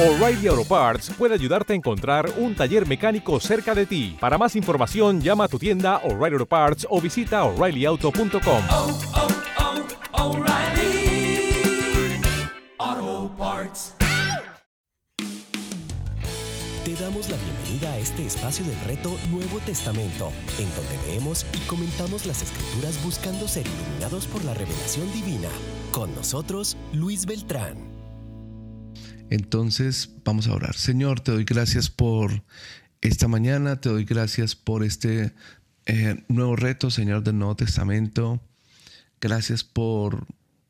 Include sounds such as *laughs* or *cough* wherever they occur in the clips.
O'Reilly Auto Parts puede ayudarte a encontrar un taller mecánico cerca de ti. Para más información, llama a tu tienda O'Reilly Auto Parts o visita oreillyauto.com. oh, oh, Parts. Te damos la bienvenida a este espacio del reto Nuevo Testamento, en donde leemos y comentamos las escrituras buscando ser iluminados por la revelación divina. Con nosotros, Luis Beltrán. Entonces vamos a orar. Señor, te doy gracias por esta mañana, te doy gracias por este eh, nuevo reto, Señor, del Nuevo Testamento. Gracias por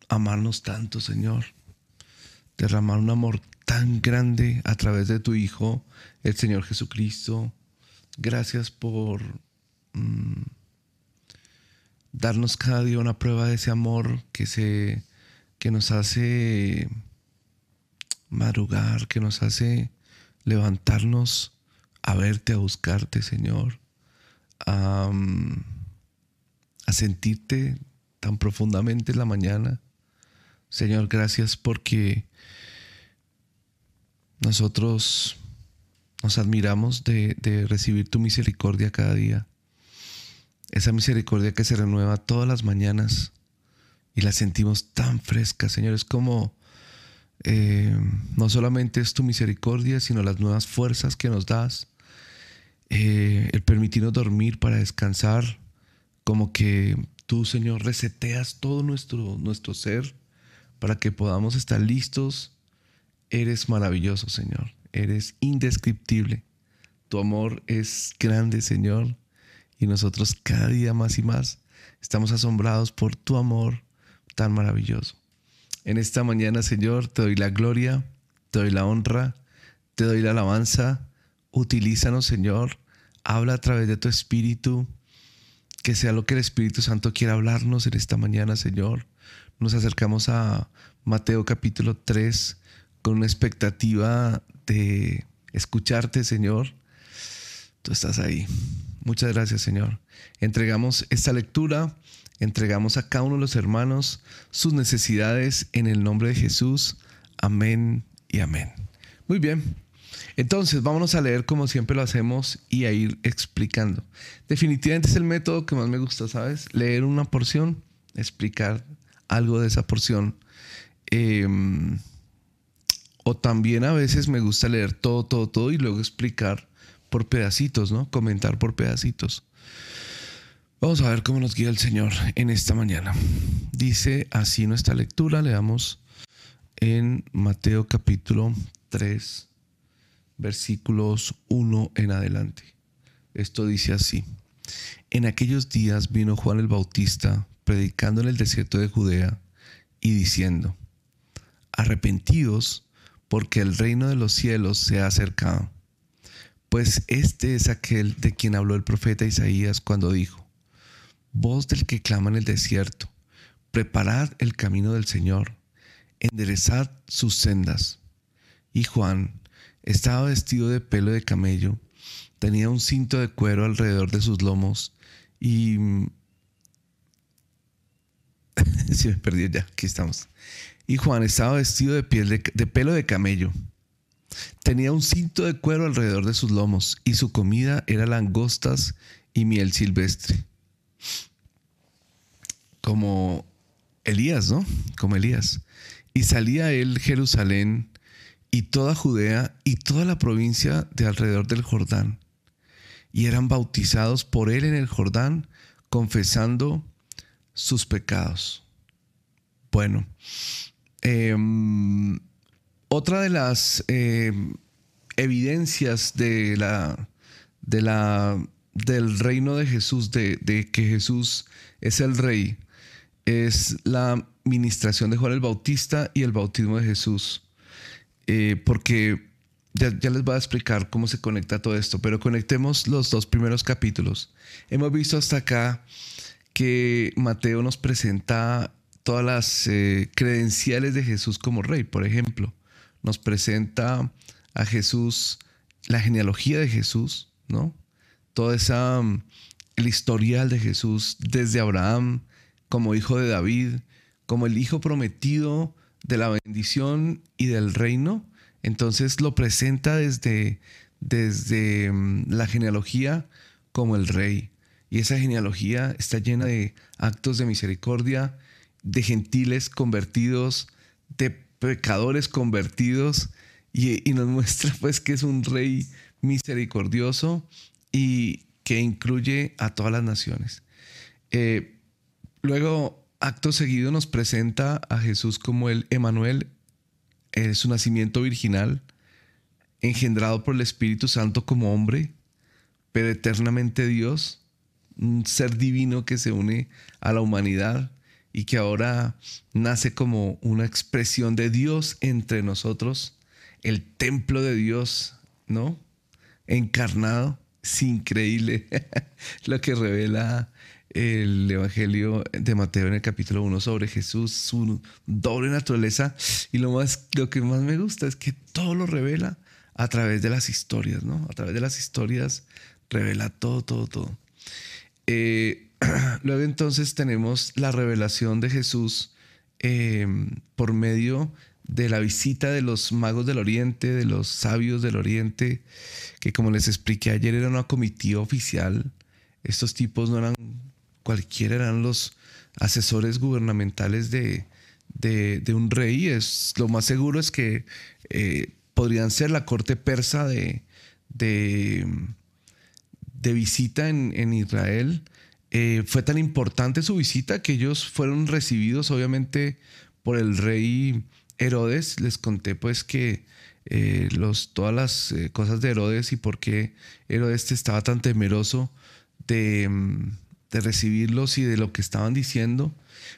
amarnos tanto, Señor. Derramar un amor tan grande a través de tu Hijo, el Señor Jesucristo. Gracias por mm, darnos cada día una prueba de ese amor que, se, que nos hace madrugar, que nos hace levantarnos a verte, a buscarte, Señor, a, a sentirte tan profundamente en la mañana. Señor, gracias porque nosotros nos admiramos de, de recibir tu misericordia cada día. Esa misericordia que se renueva todas las mañanas y la sentimos tan fresca, Señor. Es como eh, no solamente es tu misericordia, sino las nuevas fuerzas que nos das, eh, el permitirnos dormir para descansar, como que tú, Señor, reseteas todo nuestro, nuestro ser para que podamos estar listos. Eres maravilloso, Señor. Eres indescriptible. Tu amor es grande, Señor. Y nosotros cada día más y más estamos asombrados por tu amor tan maravilloso. En esta mañana, Señor, te doy la gloria, te doy la honra, te doy la alabanza. Utilízanos, Señor. Habla a través de tu Espíritu. Que sea lo que el Espíritu Santo quiera hablarnos en esta mañana, Señor. Nos acercamos a Mateo capítulo 3 con una expectativa de escucharte, Señor. Tú estás ahí. Muchas gracias, Señor. Entregamos esta lectura Entregamos a cada uno de los hermanos sus necesidades en el nombre de Jesús. Amén y amén. Muy bien. Entonces, vámonos a leer como siempre lo hacemos y a ir explicando. Definitivamente es el método que más me gusta, ¿sabes? Leer una porción, explicar algo de esa porción. Em, o también a veces me gusta leer todo, todo, todo y luego explicar por pedacitos, ¿no? Comentar por pedacitos. Vamos a ver cómo nos guía el Señor en esta mañana. Dice así nuestra lectura, leamos en Mateo capítulo 3, versículos 1 en adelante. Esto dice así. En aquellos días vino Juan el Bautista predicando en el desierto de Judea y diciendo, arrepentidos porque el reino de los cielos se ha acercado. Pues este es aquel de quien habló el profeta Isaías cuando dijo, voz del que clama en el desierto, preparad el camino del Señor, enderezad sus sendas. Y Juan estaba vestido de pelo de camello, tenía un cinto de cuero alrededor de sus lomos y... *laughs* si me perdí ya, aquí estamos. Y Juan estaba vestido de, piel de, de pelo de camello. Tenía un cinto de cuero alrededor de sus lomos y su comida era langostas y miel silvestre como Elías, ¿no? Como Elías. Y salía él Jerusalén y toda Judea y toda la provincia de alrededor del Jordán. Y eran bautizados por él en el Jordán, confesando sus pecados. Bueno, em, otra de las em, evidencias de la, de la, del reino de Jesús, de que Jesús es el rey, es la ministración de Juan el Bautista y el bautismo de Jesús. eh, porque ya, les voy a explicar cómo se conecta todo esto, pero conectemos los dos primeros capítulos. Hemos visto hasta acá que Mateo nos presenta todas las eh, credenciales de Jesús como rey, por ejemplo. Nos presenta a Jesús, la genealogía de Jesús, ¿no? Toda esa, mm, el historial de Jesús desde Abraham como hijo de David, como el hijo prometido de la bendición y del reino. Entonces lo presenta desde, desde mm, la genealogía como el rey. Y esa genealogía está llena de actos de misericordia, de gentiles convertidos, de pecadores convertidos, y, nos *laughs* muestra pues que es un rey misericordioso y que incluye a todas las naciones. Eh, luego, acto seguido, nos presenta a Jesús como el Emanuel, su nacimiento virginal, engendrado por el Espíritu Santo como hombre, pero eternamente Dios, un ser divino que se une a la humanidad y que ahora nace como una expresión de Dios entre nosotros, el templo de Dios, ¿no? Encarnado. Es increíble *laughs* lo que revela el Evangelio de Mateo en el capítulo 1 sobre Jesús, su doble naturaleza. Y lo, más, lo que más me gusta es que todo lo revela a través de las historias, ¿no? A través de las historias revela todo, todo, todo. Eh, *clears throat* luego entonces tenemos la revelación de Jesús em, por medio de la visita de los magos del Oriente, de los sabios del Oriente, que como les expliqué ayer era una comitiva oficial. Estos tipos no eran cualquiera, eran los asesores gubernamentales de, un rey. Es, lo más seguro es que eh, podrían ser la corte persa de, de, visita en, en Israel eh, fue tan importante su visita que ellos fueron recibidos obviamente por el rey Herodes. Les conté pues que eh, los, todas las cosas de Herodes y por qué Herodes estaba tan temeroso de, mm, de recibirlos y de lo que estaban diciendo.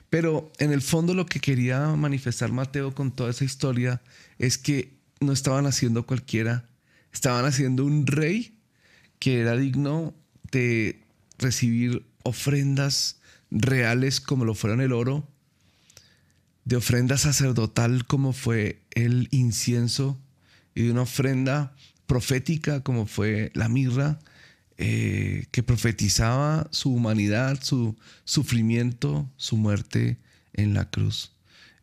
Pero en el fondo lo que quería manifestar Mateo con toda esa historia es que no estaban haciendo cualquiera, estaban haciendo un rey que era digno de recibir ofrendas reales como lo fueron el oro, de ofrenda sacerdotal como fue el incienso y de una ofrenda profética como fue la mirra, eh, que profetizaba su humanidad, su sufrimiento, su muerte en la cruz.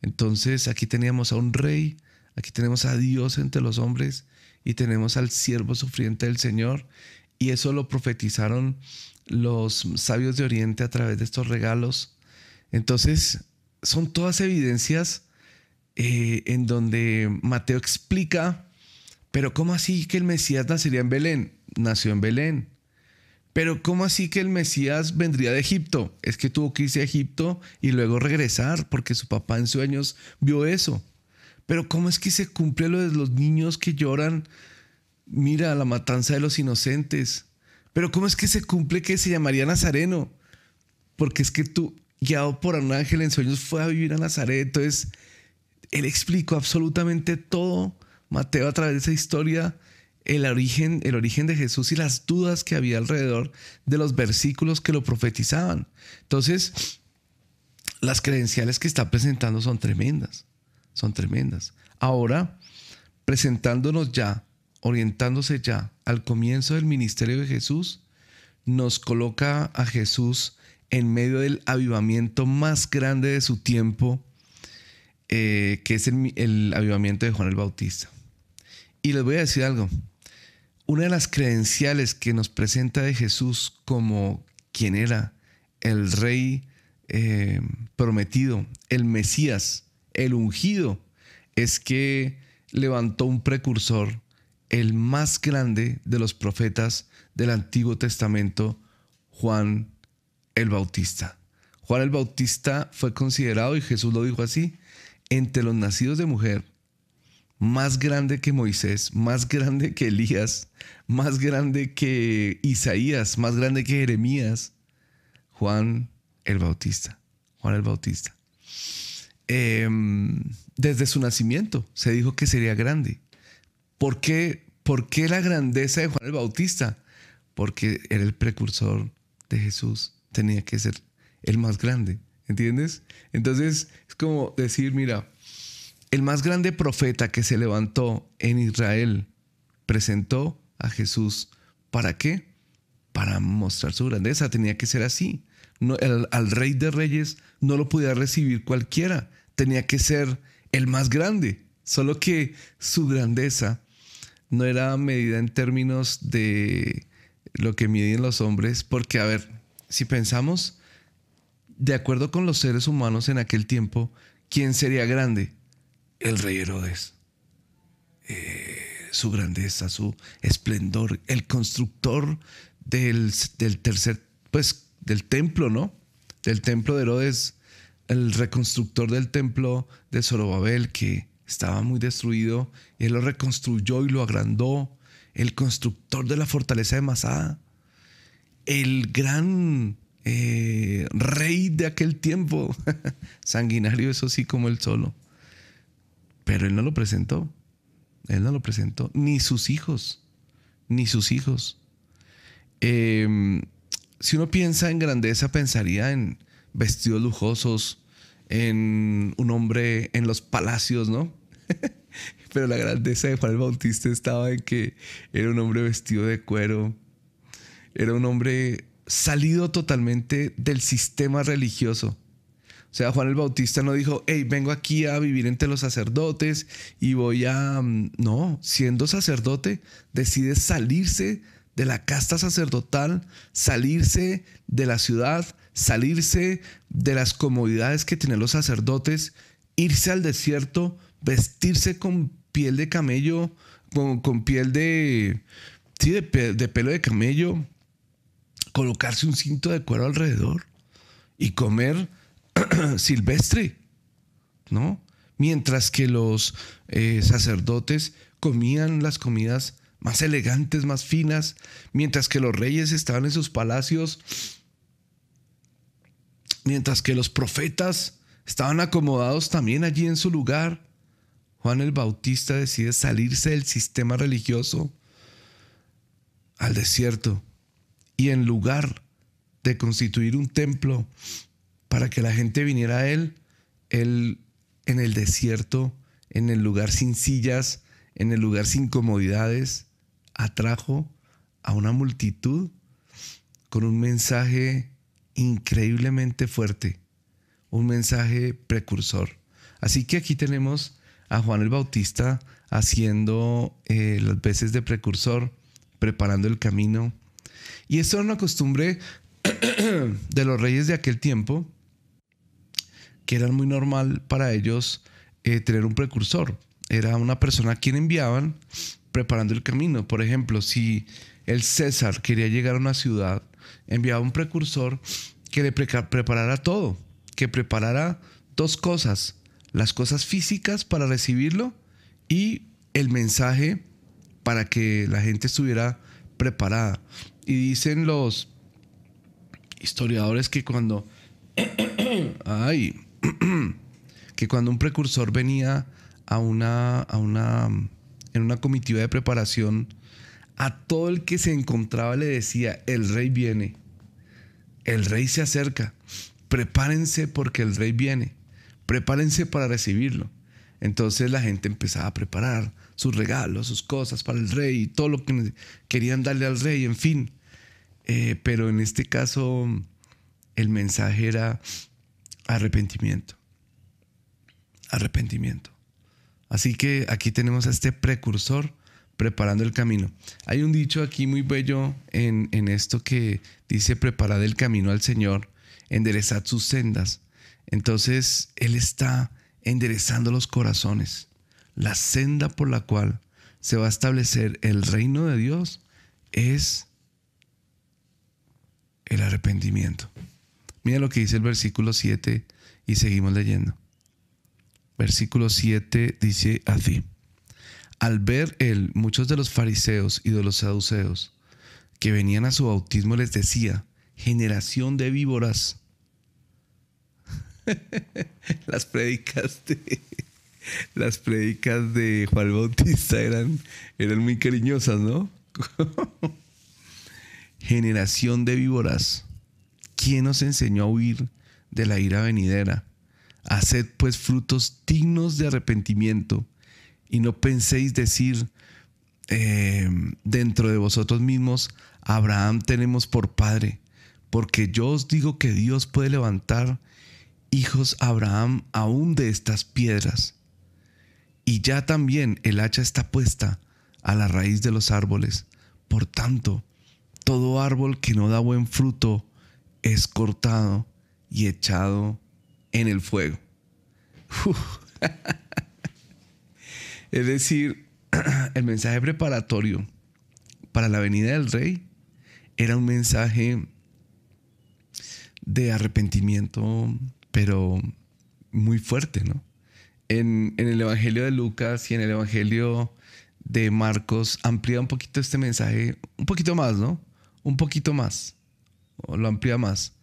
Entonces aquí teníamos a un rey, aquí tenemos a Dios entre los hombres y tenemos al siervo sufriente del Señor y eso lo profetizaron los sabios de Oriente a través de estos regalos. Entonces, son todas evidencias eh, en donde Mateo explica, pero ¿cómo así que el Mesías nacería en Belén? Nació en Belén. Pero ¿cómo así que el Mesías vendría de Egipto? Es que tuvo que irse a Egipto y luego regresar porque su papá en sueños vio eso. Pero ¿cómo es que se cumple lo de los niños que lloran? Mira la matanza de los inocentes. Pero ¿cómo es que se cumple que se llamaría Nazareno? Porque es que tú, guiado por un ángel en sueños, fue a vivir a Nazaret. Entonces, él explicó absolutamente todo, Mateo, a través de esa historia, el origen, el origen de Jesús y las dudas que había alrededor de los versículos que lo profetizaban. Entonces, las credenciales que está presentando son tremendas, son tremendas. Ahora, presentándonos ya orientándose ya al comienzo del ministerio de Jesús, nos coloca a Jesús en medio del avivamiento más grande de su tiempo, eh, que es el, avivamiento de Juan el Bautista. Y les voy a decir algo, una de las credenciales que nos presenta de Jesús como quien era el rey eh, prometido, el Mesías, el ungido, es que levantó un precursor el más grande de los profetas del Antiguo Testamento, Juan el Bautista. Juan el Bautista fue considerado, y Jesús lo dijo así, entre los nacidos de mujer, más grande que Moisés, más grande que Elías, más grande que Isaías, más grande que Jeremías, Juan el Bautista. Juan el Bautista. em, desde su nacimiento se dijo que sería grande. ¿Por qué, ¿Por qué la grandeza de Juan el Bautista? Porque era el precursor de Jesús. Tenía que ser el más grande. ¿Entiendes? Entonces es como decir, mira, el más grande profeta que se levantó en Israel presentó a Jesús. ¿Para qué? Para mostrar su grandeza. Tenía que ser así. No, al rey de reyes no lo podía recibir cualquiera. Tenía que ser el más grande. Solo que su grandeza no era medida en términos de lo que miden los hombres. Porque, a ver, si pensamos, de acuerdo con los seres humanos en aquel tiempo, ¿quién sería grande? El rey Herodes. Eh, su grandeza, su esplendor, el constructor del, del, tercer, pues, del templo, ¿no? Del templo de Herodes, el reconstructor del templo de Zorobabel, que estaba muy destruido, y él lo reconstruyó y lo agrandó, el constructor de la fortaleza de Masada, el gran eh, rey de aquel tiempo, *laughs* sanguinario, eso sí, como él solo. Pero él no lo presentó. Él no lo presentó. Ni sus hijos. Ni sus hijos. Em, si uno piensa en grandeza, pensaría en vestidos lujosos, en un hombre en los palacios, ¿no? *laughs* Pero la grandeza de Juan Bautista estaba en que era un hombre vestido de cuero, era un hombre salido totalmente del sistema religioso. Sea, Juan el Bautista no dijo, hey, vengo aquí a vivir entre los sacerdotes y voy a... Mm, no, siendo sacerdote, decide salirse de la casta sacerdotal, salirse de la ciudad, salirse de las comodidades que tienen los sacerdotes, irse al desierto, vestirse con piel de camello, con, piel de... Sí, de pelo de camello, colocarse un cinto de cuero alrededor y comer *clears throat* silvestre, ¿no? Mientras que los eh, sacerdotes comían las comidas más elegantes, más finas, mientras que los reyes estaban en sus palacios, mientras que los profetas estaban acomodados también allí en su lugar, Juan el Bautista decide salirse del sistema religioso al desierto y en lugar de constituir un templo para que la gente viniera a él, él en el desierto, en el lugar sin sillas, en el lugar sin comodidades, atrajo a una multitud con un mensaje increíblemente fuerte, un mensaje precursor. Así que aquí tenemos a Juan el Bautista haciendo eh, las veces de precursor, preparando el camino y esto era una costumbre *clears throat* de los reyes de aquel tiempo, que era muy normal para ellos eh, tener un precursor. Era una persona a quien enviaban preparando el camino. Por ejemplo, si el César quería llegar a una ciudad, enviaba un precursor que le preparara todo, que preparara dos cosas, las cosas físicas para recibirlo y el mensaje para que la gente estuviera preparada. Y dicen los historiadores que cuando. *coughs* ay. *clears throat* que cuando un precursor venía a una. a una. en una comitiva de preparación. A todo el que se encontraba le decía: el rey viene. El rey se acerca. Prepárense porque el rey viene. Prepárense para recibirlo. Entonces la gente empezaba a preparar sus regalos, sus cosas para el rey, todo lo que querían darle al rey, en fin. Eh, pero en este caso el mensaje era arrepentimiento. Arrepentimiento. Así que aquí tenemos a este precursor preparando el camino. Hay un dicho aquí muy bello en, en esto que dice preparad el camino al Señor, enderezad sus sendas. Entonces Él está enderezando los corazones. La senda por la cual se va a establecer el reino de Dios es el arrepentimiento. Mira lo que dice el versículo 7 y seguimos leyendo. Versículo 7 dice así. Al ver él, muchos de los fariseos y de los saduceos que venían a su bautismo les decía, generación de víboras. *laughs* las prédicas de las prédicas de Juan Bautista eran, eran muy cariñosas, ¿no? *laughs* Generación de víboras. ¿Quién nos enseñó a huir de la ira venidera? Haced pues frutos dignos de arrepentimiento y no penséis decir eh, dentro de vosotros mismos, Abraham tenemos por padre, porque yo os digo que Dios puede levantar hijos a Abraham aún de estas piedras. Y ya también el hacha está puesta a la raíz de los árboles. Por tanto, todo árbol que no da buen fruto es cortado y echado en el fuego. *laughs* es decir, *clears throat* el mensaje preparatorio para la venida del rey era un mensaje de arrepentimiento, pero muy fuerte, ¿no? En, el Evangelio de Lucas y en el Evangelio de Marcos amplía un poquito este mensaje, un poquito más, ¿no? Un poquito más, o lo amplía más.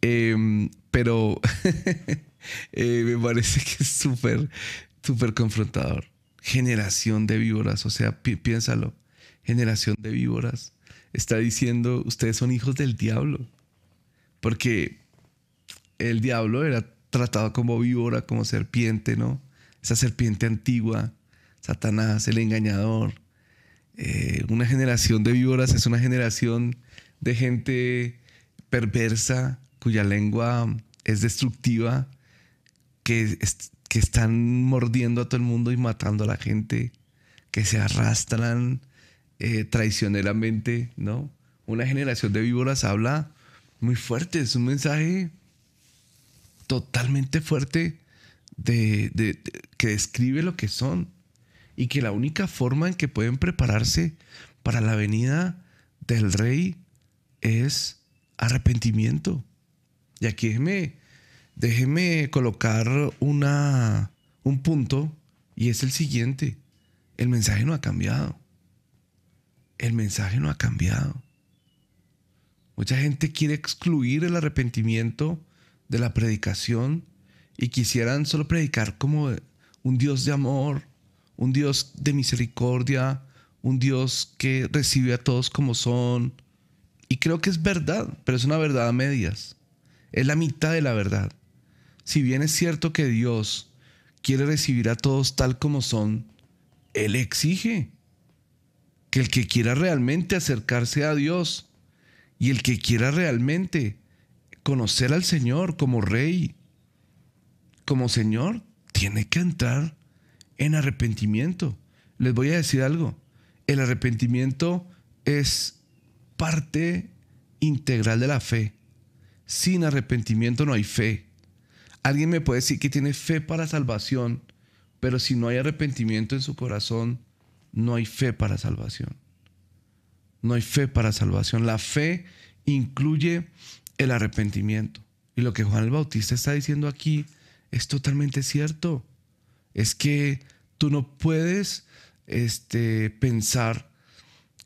Em, pero *laughs* eh, me parece que es súper, súper confrontador. Generación de víboras, o sea, piénsalo, generación de víboras. Está diciendo, ustedes son hijos del diablo. Porque el diablo era tratado como víbora, como serpiente, ¿no? Esa serpiente antigua, Satanás, el engañador. Eh, una generación de víboras es una generación de gente perversa, cuya lengua es destructiva, que, están mordiendo a todo el mundo y matando a la gente, que se arrastran eh, traicioneramente, ¿no? Una generación de víboras habla muy fuerte, es un mensaje totalmente fuerte de, que describe lo que son y que la única forma en que pueden prepararse para la venida del rey es arrepentimiento. Y aquí déjeme, déjeme colocar una, un punto y es el siguiente. El mensaje no ha cambiado. El mensaje no ha cambiado. Mucha gente quiere excluir el arrepentimiento de la predicación y quisieran solo predicar como un Dios de amor, un Dios de misericordia, un Dios que recibe a todos como son. Y creo que es verdad, pero es una verdad a medias. Es la mitad de la verdad. Si bien es cierto que Dios quiere recibir a todos tal como son, Él exige que el que quiera realmente acercarse a Dios y el que quiera realmente conocer al Señor como Rey, como Señor, tiene que entrar en arrepentimiento. Les voy a decir algo. El arrepentimiento es parte integral de la fe. Sin arrepentimiento no hay fe. Alguien me puede decir que tiene fe para salvación, pero si no hay arrepentimiento en su corazón, no hay fe para salvación. No hay fe para salvación. La fe incluye el arrepentimiento. Y lo que Juan el Bautista está diciendo aquí es totalmente cierto. Es que tú no puedes este, pensar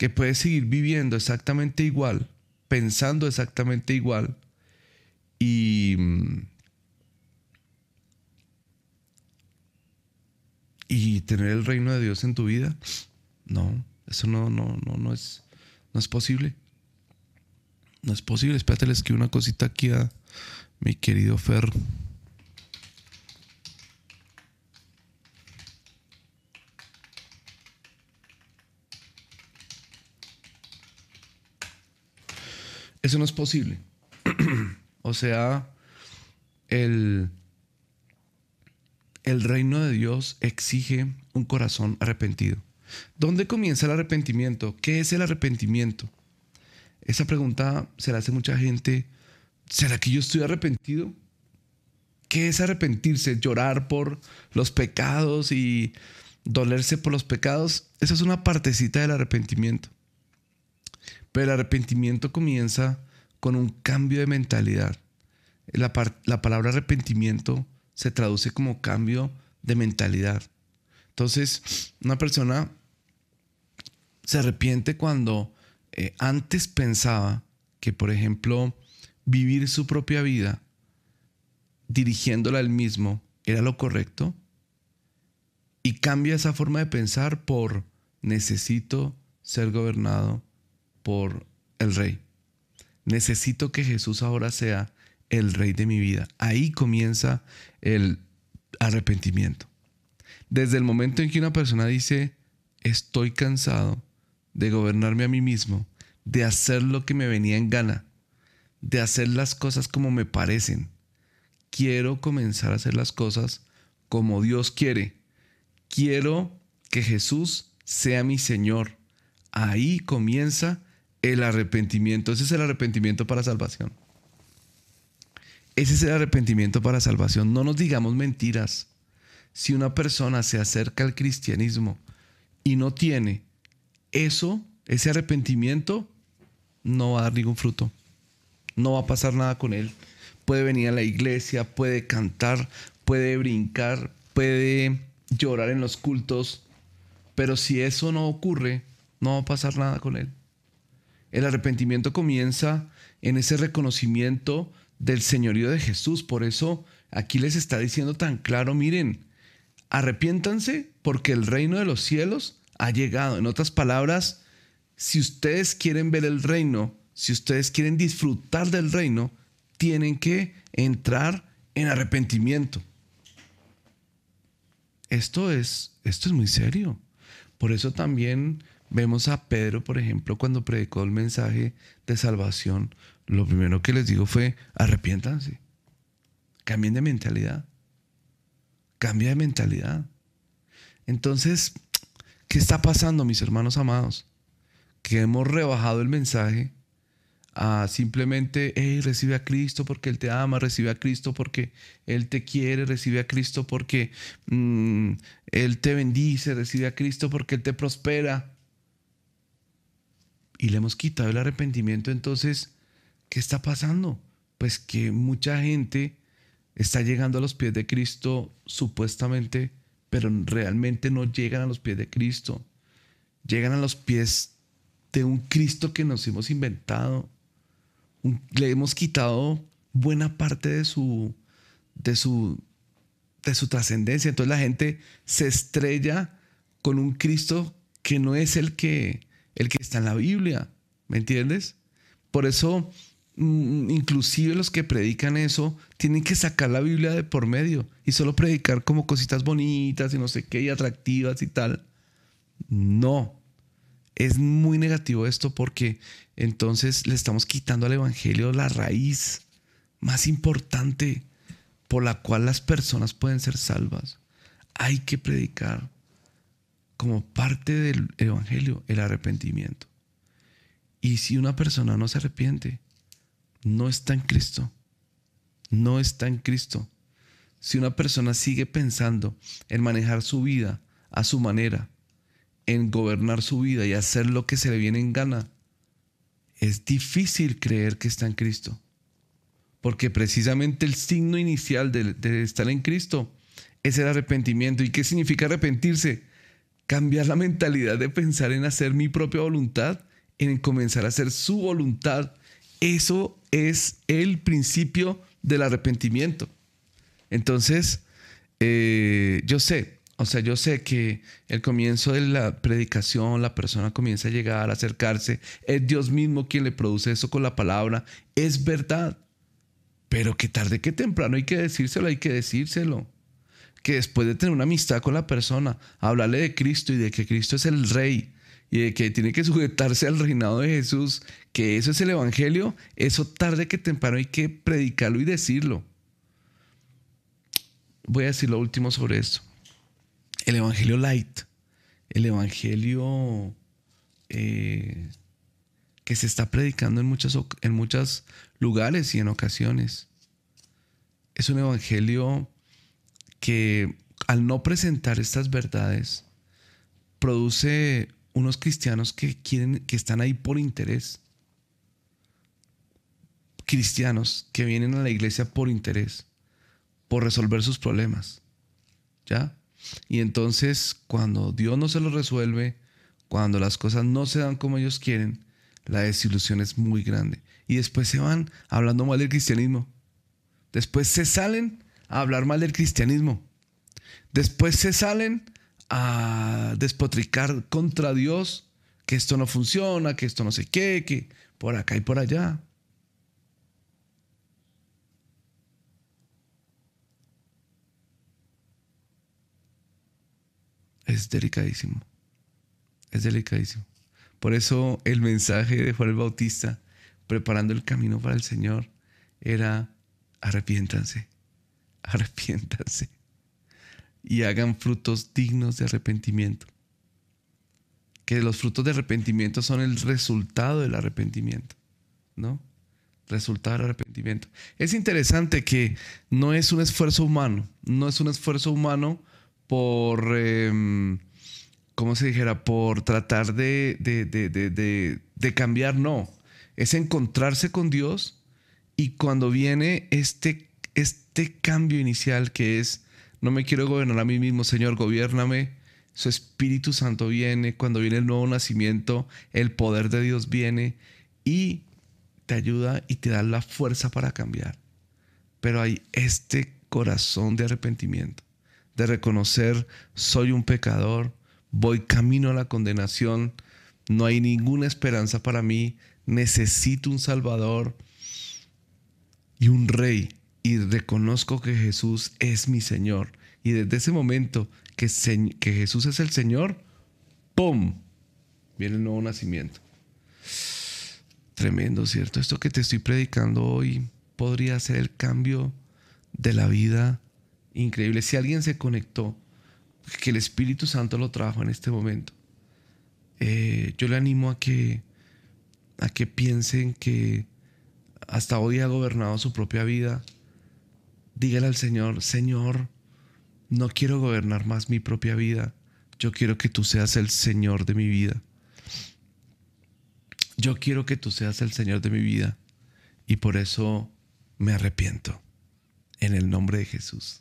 que puedes seguir viviendo exactamente igual, pensando exactamente igual y, y tener el reino de Dios en tu vida. No, eso no, no, no, no, es, no es posible. No es posible. Espérate, les escribo una cosita aquí a mi querido Fer. Eso no es posible. *clears throat* o sea, el, el reino de Dios exige un corazón arrepentido. ¿Dónde comienza el arrepentimiento? ¿Qué es el arrepentimiento? Esa pregunta se la hace mucha gente. ¿Será que yo estoy arrepentido? ¿Qué es arrepentirse? ¿Llorar por los pecados y dolerse por los pecados? Esa es una partecita del arrepentimiento. Pero el arrepentimiento comienza con un cambio de mentalidad. La, la palabra arrepentimiento se traduce como cambio de mentalidad. Entonces, una persona se arrepiente cuando eh, antes pensaba que, por ejemplo, vivir su propia vida dirigiéndola él mismo era lo correcto y cambia esa forma de pensar por necesito ser gobernado por el rey. Necesito que Jesús ahora sea el rey de mi vida. Ahí comienza el arrepentimiento. Desde el momento en que una persona dice, estoy cansado de gobernarme a mí mismo, de hacer lo que me venía en gana, de hacer las cosas como me parecen. Quiero comenzar a hacer las cosas como Dios quiere. Quiero que Jesús sea mi Señor. Ahí comienza el arrepentimiento. Ese es el arrepentimiento para salvación. Ese es el arrepentimiento para salvación. No nos digamos mentiras. Si una persona se acerca al cristianismo y no tiene eso, ese arrepentimiento, no va a dar ningún fruto. No va a pasar nada con él. Puede venir a la iglesia, puede cantar, puede brincar, puede llorar en los cultos, pero si eso no ocurre, no va a pasar nada con él. El arrepentimiento comienza en ese reconocimiento del señorío de Jesús. Por eso aquí les está diciendo tan claro, miren, arrepiéntanse porque el reino de los cielos ha llegado. En otras palabras, si ustedes quieren ver el reino, si ustedes quieren disfrutar del reino, tienen que entrar en arrepentimiento. Esto es, esto es muy serio. Por eso también vemos a Pedro, por ejemplo, cuando predicó el mensaje de salvación, lo primero que les digo fue, arrepiéntanse, cambien de mentalidad, cambia de mentalidad. Entonces, ¿qué está pasando, mis hermanos amados? Que hemos rebajado el mensaje a simplemente, hey, recibe a Cristo porque Él te ama, recibe a Cristo porque Él te quiere, recibe a Cristo porque mm, Él te bendice, recibe a Cristo porque Él te prospera. Y le hemos quitado el arrepentimiento, entonces, ¿qué está pasando? Pues que mucha gente está llegando a los pies de Cristo supuestamente, pero realmente no llegan a los pies de Cristo. Llegan a los pies de un Cristo que nos hemos inventado le hemos quitado buena parte de su, de su, de su trascendencia. Entonces la gente se estrella con un Cristo que no es el que, el que está en la Biblia. ¿Me entiendes? Por eso, mm, inclusive los que predican eso, tienen que sacar la Biblia de por medio y solo predicar como cositas bonitas y no sé qué, y atractivas y tal. No. Es muy negativo esto porque entonces le estamos quitando al Evangelio la raíz más importante por la cual las personas pueden ser salvas. Hay que predicar como parte del Evangelio el arrepentimiento. Y si una persona no se arrepiente, no está en Cristo. No está en Cristo. Si una persona sigue pensando en manejar su vida a su manera, en gobernar su vida y hacer lo que se le viene en gana, es difícil creer que está en Cristo. Porque precisamente el signo inicial de, estar en Cristo es el arrepentimiento. ¿Y qué significa arrepentirse? Cambiar la mentalidad de pensar en hacer mi propia voluntad, en comenzar a hacer su voluntad. Eso es el principio del arrepentimiento. Entonces, eh, yo sé, o sea, yo sé que el comienzo de la predicación, la persona comienza a llegar, a acercarse, es Dios mismo quien le produce eso con la palabra, es verdad. Pero que tarde que temprano hay que decírselo, hay que decírselo. Que después de tener una amistad con la persona, hablarle de Cristo y de que Cristo es el rey y de que tiene que sujetarse al reinado de Jesús, que eso es el Evangelio, eso tarde que temprano hay que predicarlo y decirlo. Voy a decir lo último sobre esto el Evangelio light, el Evangelio eh, que se está predicando en muchos en muchos lugares y en ocasiones. Es un Evangelio que al no presentar estas verdades produce unos cristianos que quieren que están ahí por interés. Cristianos que vienen a la iglesia por interés, por resolver sus problemas. ¿Ya? Y entonces cuando Dios no se lo resuelve, cuando las cosas no se dan como ellos quieren, la desilusión es muy grande. Y después se van hablando mal del cristianismo. Después se salen a hablar mal del cristianismo. Después se salen a despotricar contra Dios, que esto no funciona, que esto no sé qué, que por acá y por allá. Es delicadísimo. Es delicadísimo. Por eso el mensaje de Juan el Bautista, preparando el camino para el Señor, era arrepiéntanse, arrepiéntanse y hagan frutos dignos de arrepentimiento. Que los frutos de arrepentimiento son el resultado del arrepentimiento, ¿no? Resultado del arrepentimiento. Es interesante que no es un esfuerzo humano, no es un esfuerzo humano por, eh, ¿cómo se dijera? Por tratar de, de, de, de, cambiar, no. Es encontrarse con Dios y cuando viene este, este cambio inicial que es, no me quiero gobernar a mí mismo, Señor, gobiername. Su Espíritu Santo viene, cuando viene el nuevo nacimiento, el poder de Dios viene y te ayuda y te da la fuerza para cambiar. Pero hay este corazón de arrepentimiento de reconocer soy un pecador, voy camino a la condenación, no hay ninguna esperanza para mí, necesito un Salvador y un Rey y reconozco que Jesús es mi Señor. Y desde ese momento que, que Jesús es el Señor, ¡pum! Viene el nuevo nacimiento. Tremendo, ¿cierto? Esto que te estoy predicando hoy podría ser el cambio de la vida increíble. Si alguien se conectó, que el Espíritu Santo lo trajo en este momento, eh, yo le animo a que, a que piensen que hasta hoy ha gobernado su propia vida. Dígale al Señor, Señor, no quiero gobernar más mi propia vida. Yo quiero que tú seas el Señor de mi vida. Yo quiero que tú seas el Señor de mi vida. Y por eso me arrepiento. En el nombre de Jesús.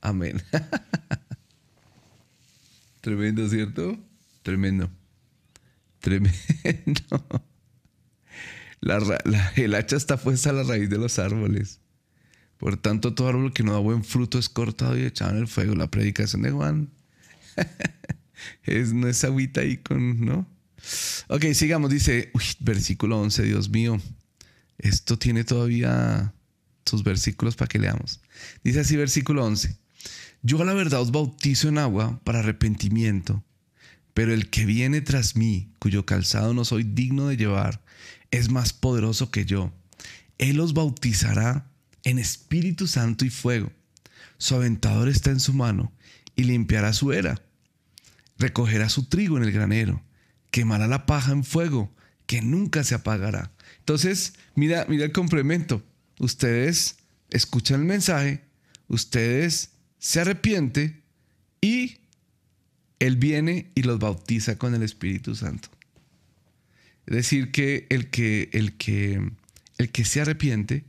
Amén. *laughs* Tremendo, ¿cierto? Tremendo. Tremendo. *laughs* el hacha está puesta a la raíz de los árboles. Por tanto, todo árbol que no da buen fruto es cortado y echado en el fuego. La predicación de Juan. *laughs* es, no es agüita ahí con, ¿no? Ok, sigamos. Dice, versículo 11, Dios mío. Esto tiene todavía sus versículos para que leamos. Dice así, versículo 11. Yo a la verdad os bautizo en agua para arrepentimiento, pero el que viene tras mí, cuyo calzado no soy digno de llevar, es más poderoso que yo. Él os bautizará en Espíritu Santo y fuego. Su aventador está en su mano y limpiará su era. Recogerá su trigo en el granero, quemará la paja en fuego, que nunca se apagará. Entonces, mira, mira el complemento. Ustedes escuchan el mensaje, ustedes se arrepiente y Él viene y los bautiza con el Espíritu Santo. Es decir, que el que, el que, el que se arrepiente,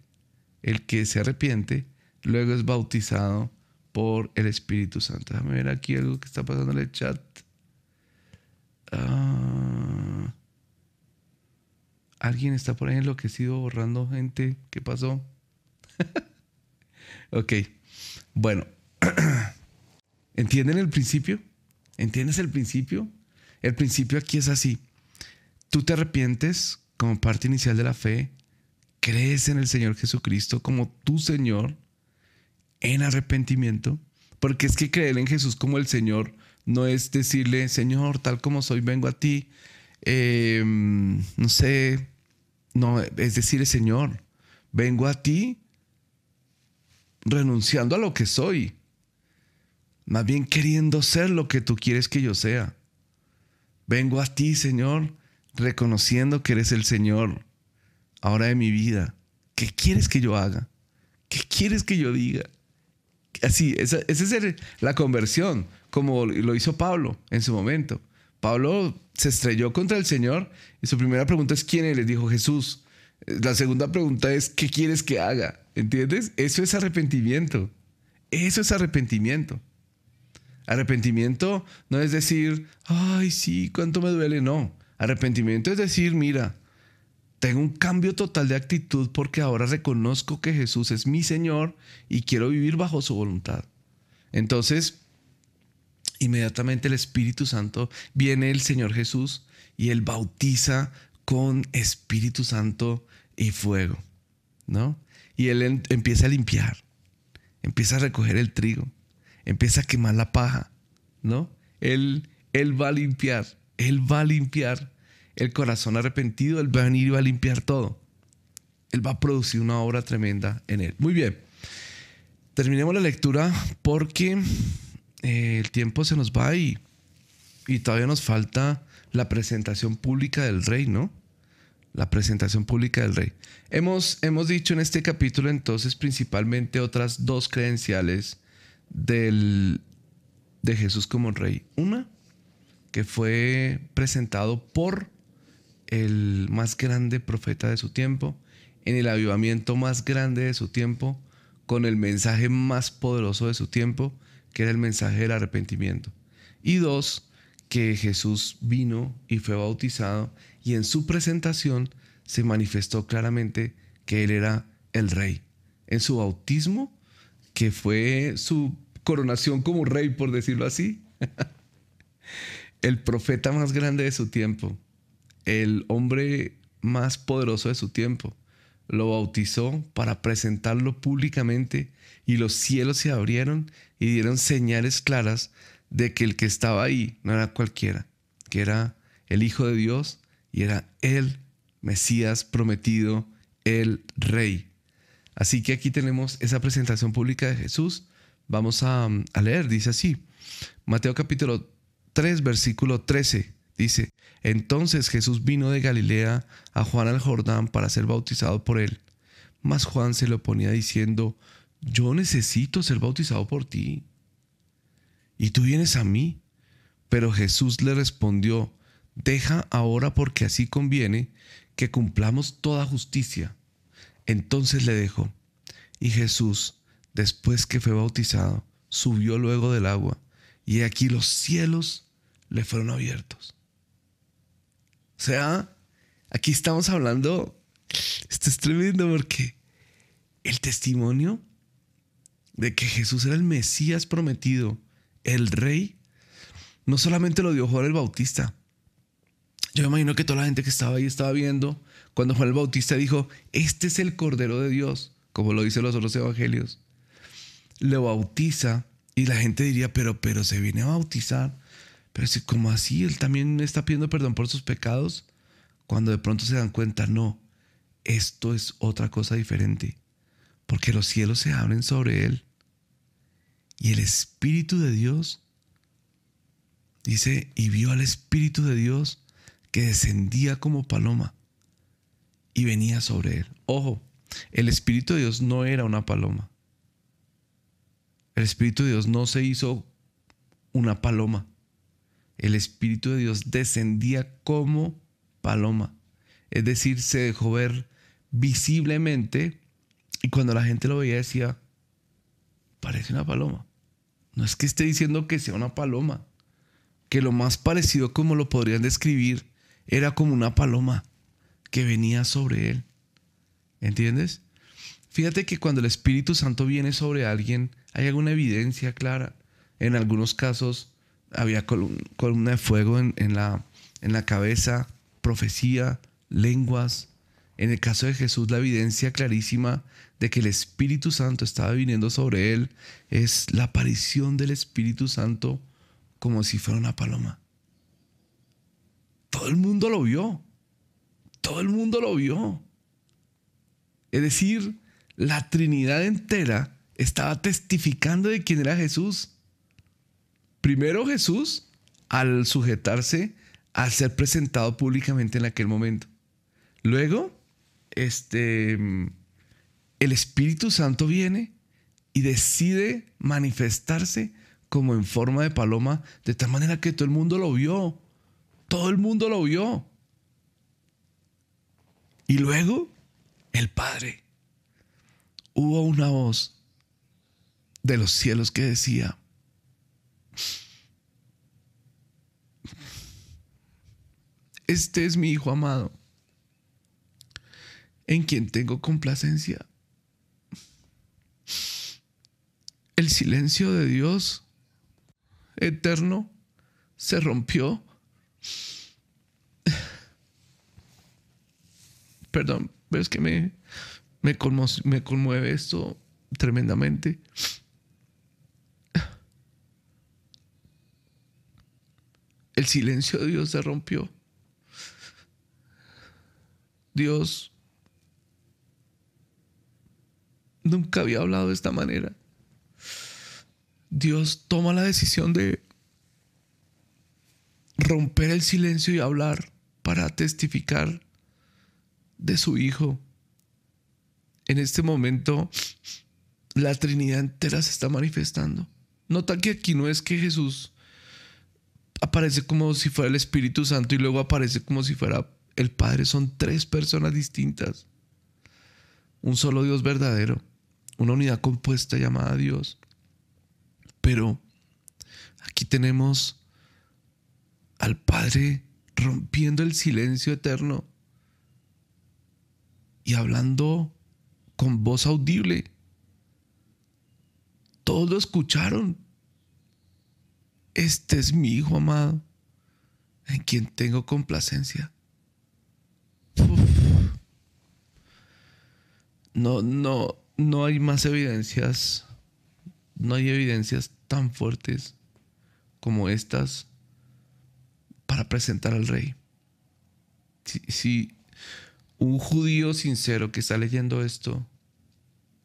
el que se arrepiente, luego es bautizado por el Espíritu Santo. Déjame ver aquí algo que está pasando en el chat. Ah, ¿Alguien está por ahí enloquecido borrando gente? ¿Qué pasó? *laughs* ok. Bueno, *clears throat* ¿Entienden el principio? ¿Entiendes el principio? El principio aquí es así. Tú te arrepientes como parte inicial de la fe, crees en el Señor Jesucristo como tu Señor en arrepentimiento, porque es que creer en Jesús como el Señor no es decirle, Señor, tal como soy, vengo a ti, em, no sé, no, es decirle, Señor, vengo a ti renunciando a lo que soy más bien queriendo ser lo que tú quieres que yo sea. Vengo a ti, Señor, reconociendo que eres el Señor ahora de mi vida. ¿Qué quieres que yo haga? ¿Qué quieres que yo diga? Así, esa, esa es la conversión, como lo hizo Pablo en su momento. Pablo se estrelló contra el Señor y su primera pregunta es ¿quién Le dijo Jesús. La segunda pregunta es ¿qué quieres que haga? ¿Entiendes? Eso es arrepentimiento. Eso es arrepentimiento. Arrepentimiento no es decir, ay, sí, cuánto me duele, no. Arrepentimiento es decir, mira, tengo un cambio total de actitud porque ahora reconozco que Jesús es mi Señor y quiero vivir bajo su voluntad. Entonces, inmediatamente el Espíritu Santo viene el Señor Jesús y él bautiza con Espíritu Santo y fuego, ¿no? Y él em- empieza a limpiar, empieza a recoger el trigo, empieza a quemar la paja, ¿no? Él, él va a limpiar, él va a limpiar el corazón arrepentido, Él va a venir y va a limpiar todo. Él va a producir una obra tremenda en Él. Muy bien. Terminemos la lectura porque eh, el tiempo se nos va y, y todavía nos falta la presentación pública del rey, ¿no? La presentación pública del rey. Hemos, hemos dicho en este capítulo entonces principalmente otras dos credenciales del, de Jesús como rey. Una, que fue presentado por el más grande profeta de su tiempo, en el avivamiento más grande de su tiempo, con el mensaje más poderoso de su tiempo, que era el mensaje del arrepentimiento. Y dos, que Jesús vino y fue bautizado y en su presentación se manifestó claramente que él era el rey. En su bautismo, que fue su coronación como rey, por decirlo así, *laughs* el profeta más grande de su tiempo, el hombre más poderoso de su tiempo, lo bautizó para presentarlo públicamente y los cielos se abrieron y dieron señales claras de que el que estaba ahí no era cualquiera, que era el Hijo de Dios y era el Mesías prometido, el Rey. Así que aquí tenemos esa presentación pública de Jesús. Vamos a, leer, dice así, Mateo capítulo 3, versículo 13. Dice, entonces Jesús vino de Galilea a Juan al Jordán para ser bautizado por él. Mas Juan se le oponía diciendo, yo necesito ser bautizado por ti. Y tú vienes a mí. Pero Jesús le respondió, deja ahora porque así conviene que cumplamos toda justicia. Entonces le dejó. Y Jesús, después que fue bautizado, subió luego del agua, y aquí los cielos le fueron abiertos. O sea, aquí estamos hablando, esto es tremendo porque el testimonio de que Jesús era el Mesías prometido, el rey, no solamente lo dio Juan el Bautista. Yo me imagino que toda la gente que estaba ahí estaba viendo cuando Juan el Bautista dijo, este es el Cordero de Dios, como lo dicen los otros evangelios. Le bautiza y la gente diría, pero, pero se viene a bautizar. Pero si como así, él también está pidiendo perdón por sus pecados. Cuando de pronto se dan cuenta, no, esto es otra cosa diferente. Porque los cielos se abren sobre él. Y el Espíritu de Dios, dice, y vio al Espíritu de Dios que descendía como paloma y venía sobre él. Ojo, el Espíritu de Dios no era una paloma. El Espíritu de Dios no se hizo una paloma. El Espíritu de Dios descendía como paloma. Es decir, se dejó ver visiblemente y cuando la gente lo veía decía, parece una paloma. No es que esté diciendo que sea una paloma, que lo más parecido como lo podrían describir era como una paloma que venía sobre él. ¿Entiendes? Fíjate que cuando el Espíritu Santo viene sobre alguien, hay alguna evidencia clara. En algunos casos había columna de fuego en, en, la, en la cabeza, profecía, lenguas. En el caso de Jesús, la evidencia clarísima de que el Espíritu Santo estaba viniendo sobre él es la aparición del Espíritu Santo como si fuera una paloma. Todo el mundo lo vio. Todo el mundo lo vio. Es decir, la Trinidad entera estaba testificando de quién era Jesús. Primero Jesús al sujetarse, al ser presentado públicamente en aquel momento. Luego, este, el Espíritu Santo viene y decide manifestarse como en forma de paloma, de tal manera que todo el mundo lo vio. Todo el mundo lo vio. Y luego, el Padre. Hubo una voz de los cielos que decía, este es mi Hijo amado, en quien tengo complacencia. El silencio de Dios eterno se rompió. Perdón, pero es que me, me, conmueve esto tremendamente. El silencio de Dios se rompió. Dios nunca había hablado de esta manera. Dios toma la decisión de romper el silencio y hablar para testificar de su Hijo. En este momento, la Trinidad entera se está manifestando. Nota que aquí no es que Jesús aparece como si fuera el Espíritu Santo y luego aparece como si fuera el Padre. Son tres personas distintas. Un solo Dios verdadero. Una unidad compuesta llamada Dios. Pero aquí tenemos al Padre rompiendo el silencio eterno y hablando con voz audible. Todos lo escucharon. Este es mi Hijo amado, en quien tengo complacencia. No, no, no hay más evidencias, no hay evidencias tan fuertes como estas para presentar al rey. Si un judío sincero que está leyendo esto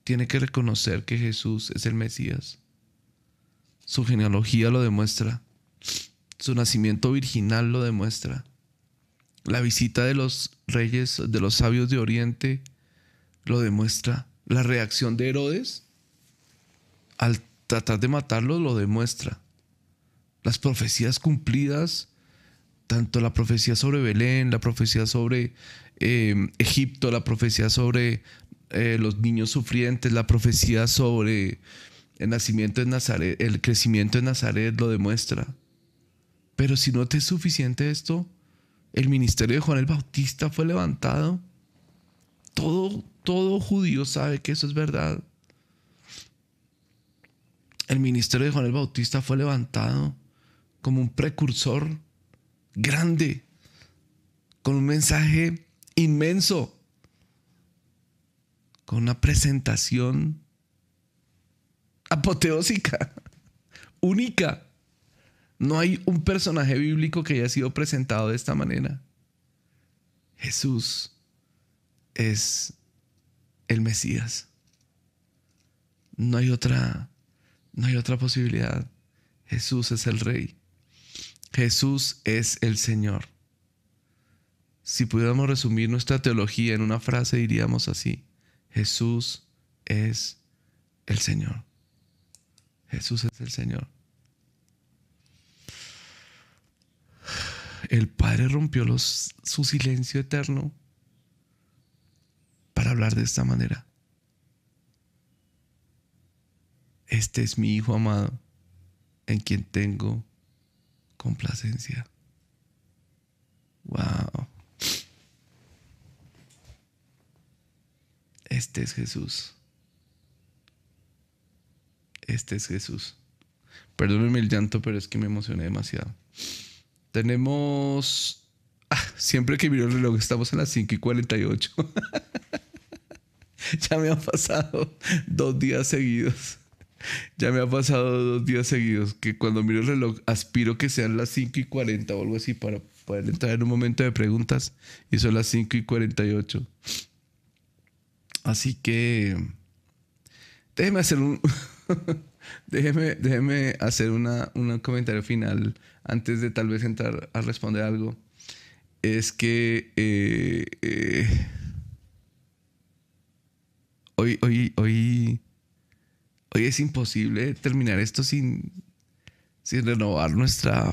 tiene que reconocer que Jesús es el Mesías. Su genealogía lo demuestra. Su nacimiento virginal lo demuestra. La visita de los reyes, de los sabios de Oriente, lo demuestra. La reacción de Herodes al tratar de matarlo lo demuestra. Las profecías cumplidas, tanto la profecía sobre Belén, la profecía sobre eh, Egipto, la profecía sobre eh, los niños sufrientes, la profecía sobre el nacimiento de Nazaret, el crecimiento de Nazaret lo demuestra. Pero si no te es suficiente esto, el ministerio de Juan el Bautista fue levantado. Todo, todo judío sabe que eso es verdad. El ministerio de Juan el Bautista fue levantado como un precursor grande, con un mensaje inmenso, con una presentación apoteósica, *laughs* única. No hay un personaje bíblico que haya sido presentado de esta manera. Jesús es el Mesías. No hay otra, no hay otra posibilidad. Jesús es el Rey. Jesús es el Señor. Si pudiéramos resumir nuestra teología en una frase, diríamos así. Jesús es el Señor. Jesús es el Señor. El Padre rompió su silencio eterno para hablar de esta manera. Este es mi Hijo amado, en quien tengo complacencia. Wow. Este es Jesús. Este es Jesús. Perdónenme el llanto, pero es que me emocioné demasiado. Tenemos. Ah, siempre que miro el reloj, estamos en las 5 y 48. *laughs* ya me han pasado dos días seguidos. Ya me ha pasado dos días seguidos que cuando miro el reloj aspiro que sean las 5 y 40 o algo así para poder entrar en un momento de preguntas y son las 5 y 48. Así que déjeme hacer un *laughs* *laughs* déjeme, déjeme hacer una, un comentario final antes de tal vez entrar a responder algo. Es que eh, eh, hoy, hoy, hoy, hoy es imposible terminar esto sin, sin renovar nuestra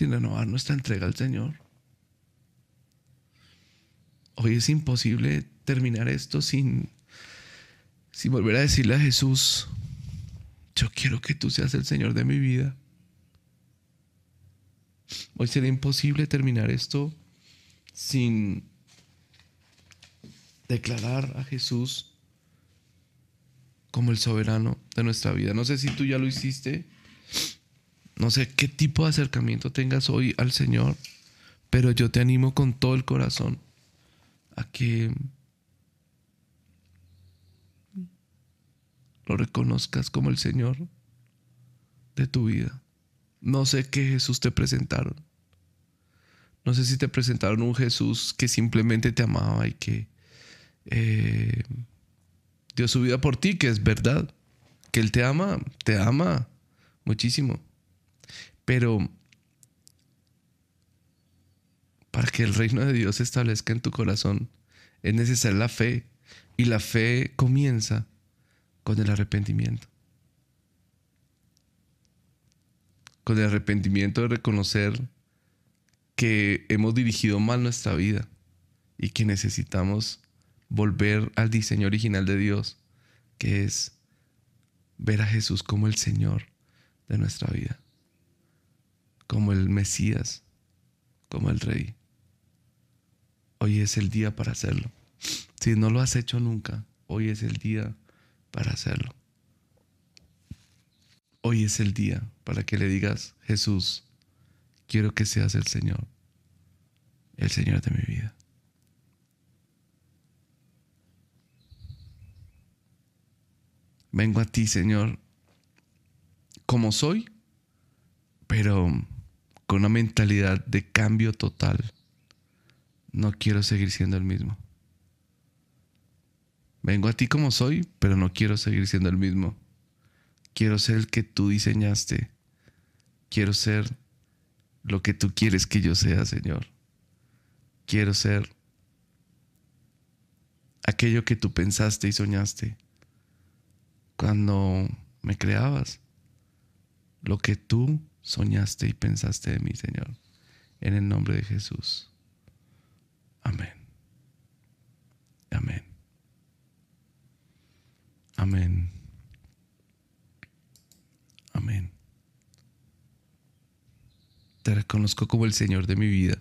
sin renovar nuestra entrega al Señor. Hoy es imposible terminar esto sin, sin volver a decirle a Jesús, yo quiero que tú seas el Señor de mi vida. Hoy será imposible terminar esto sin declarar a Jesús como el soberano de nuestra vida. No sé si tú ya lo hiciste, no sé qué tipo de acercamiento tengas hoy al Señor, pero yo te animo con todo el corazón a que lo reconozcas como el Señor de tu vida. No sé qué Jesús te presentaron. No sé si te presentaron un Jesús que simplemente te amaba y que eh, dio su vida por ti, que es verdad. Que Él te ama, te ama muchísimo. Pero para que el reino de Dios se establezca en tu corazón, es necesaria la fe. Y la fe comienza con el arrepentimiento. Con el arrepentimiento de reconocer que hemos dirigido mal nuestra vida y que necesitamos volver al diseño original de Dios, que es ver a Jesús como el Señor de nuestra vida, como el Mesías, como el Rey. Hoy es el día para hacerlo. Si no lo has hecho nunca, hoy es el día para hacerlo. Hoy es el día para que le digas, Jesús, quiero que seas el Señor, el Señor de mi vida. Vengo a ti, Señor, como soy, pero con una mentalidad de cambio total. No quiero seguir siendo el mismo. Vengo a ti como soy, pero no quiero seguir siendo el mismo. Quiero ser el que tú diseñaste. Quiero ser lo que tú quieres que yo sea, Señor. Quiero ser aquello que tú pensaste y soñaste cuando me creabas. Lo que tú soñaste y pensaste de mí, Señor. En el nombre de Jesús. Amén. Amén. Amén. Amén. Te reconozco como el Señor de mi vida,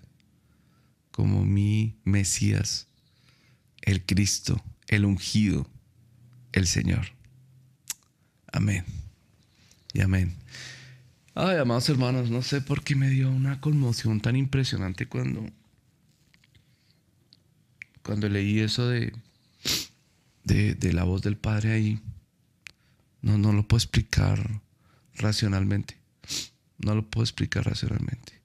como mi Mesías, el Cristo, el ungido, el Señor. Amén. Y amén. Ay, amados hermanos, no sé por qué me dio una conmoción tan impresionante cuando, cuando leí eso de, de, de la voz del Padre ahí. No, no lo puedo explicar racionalmente. No lo puedo explicar racionalmente.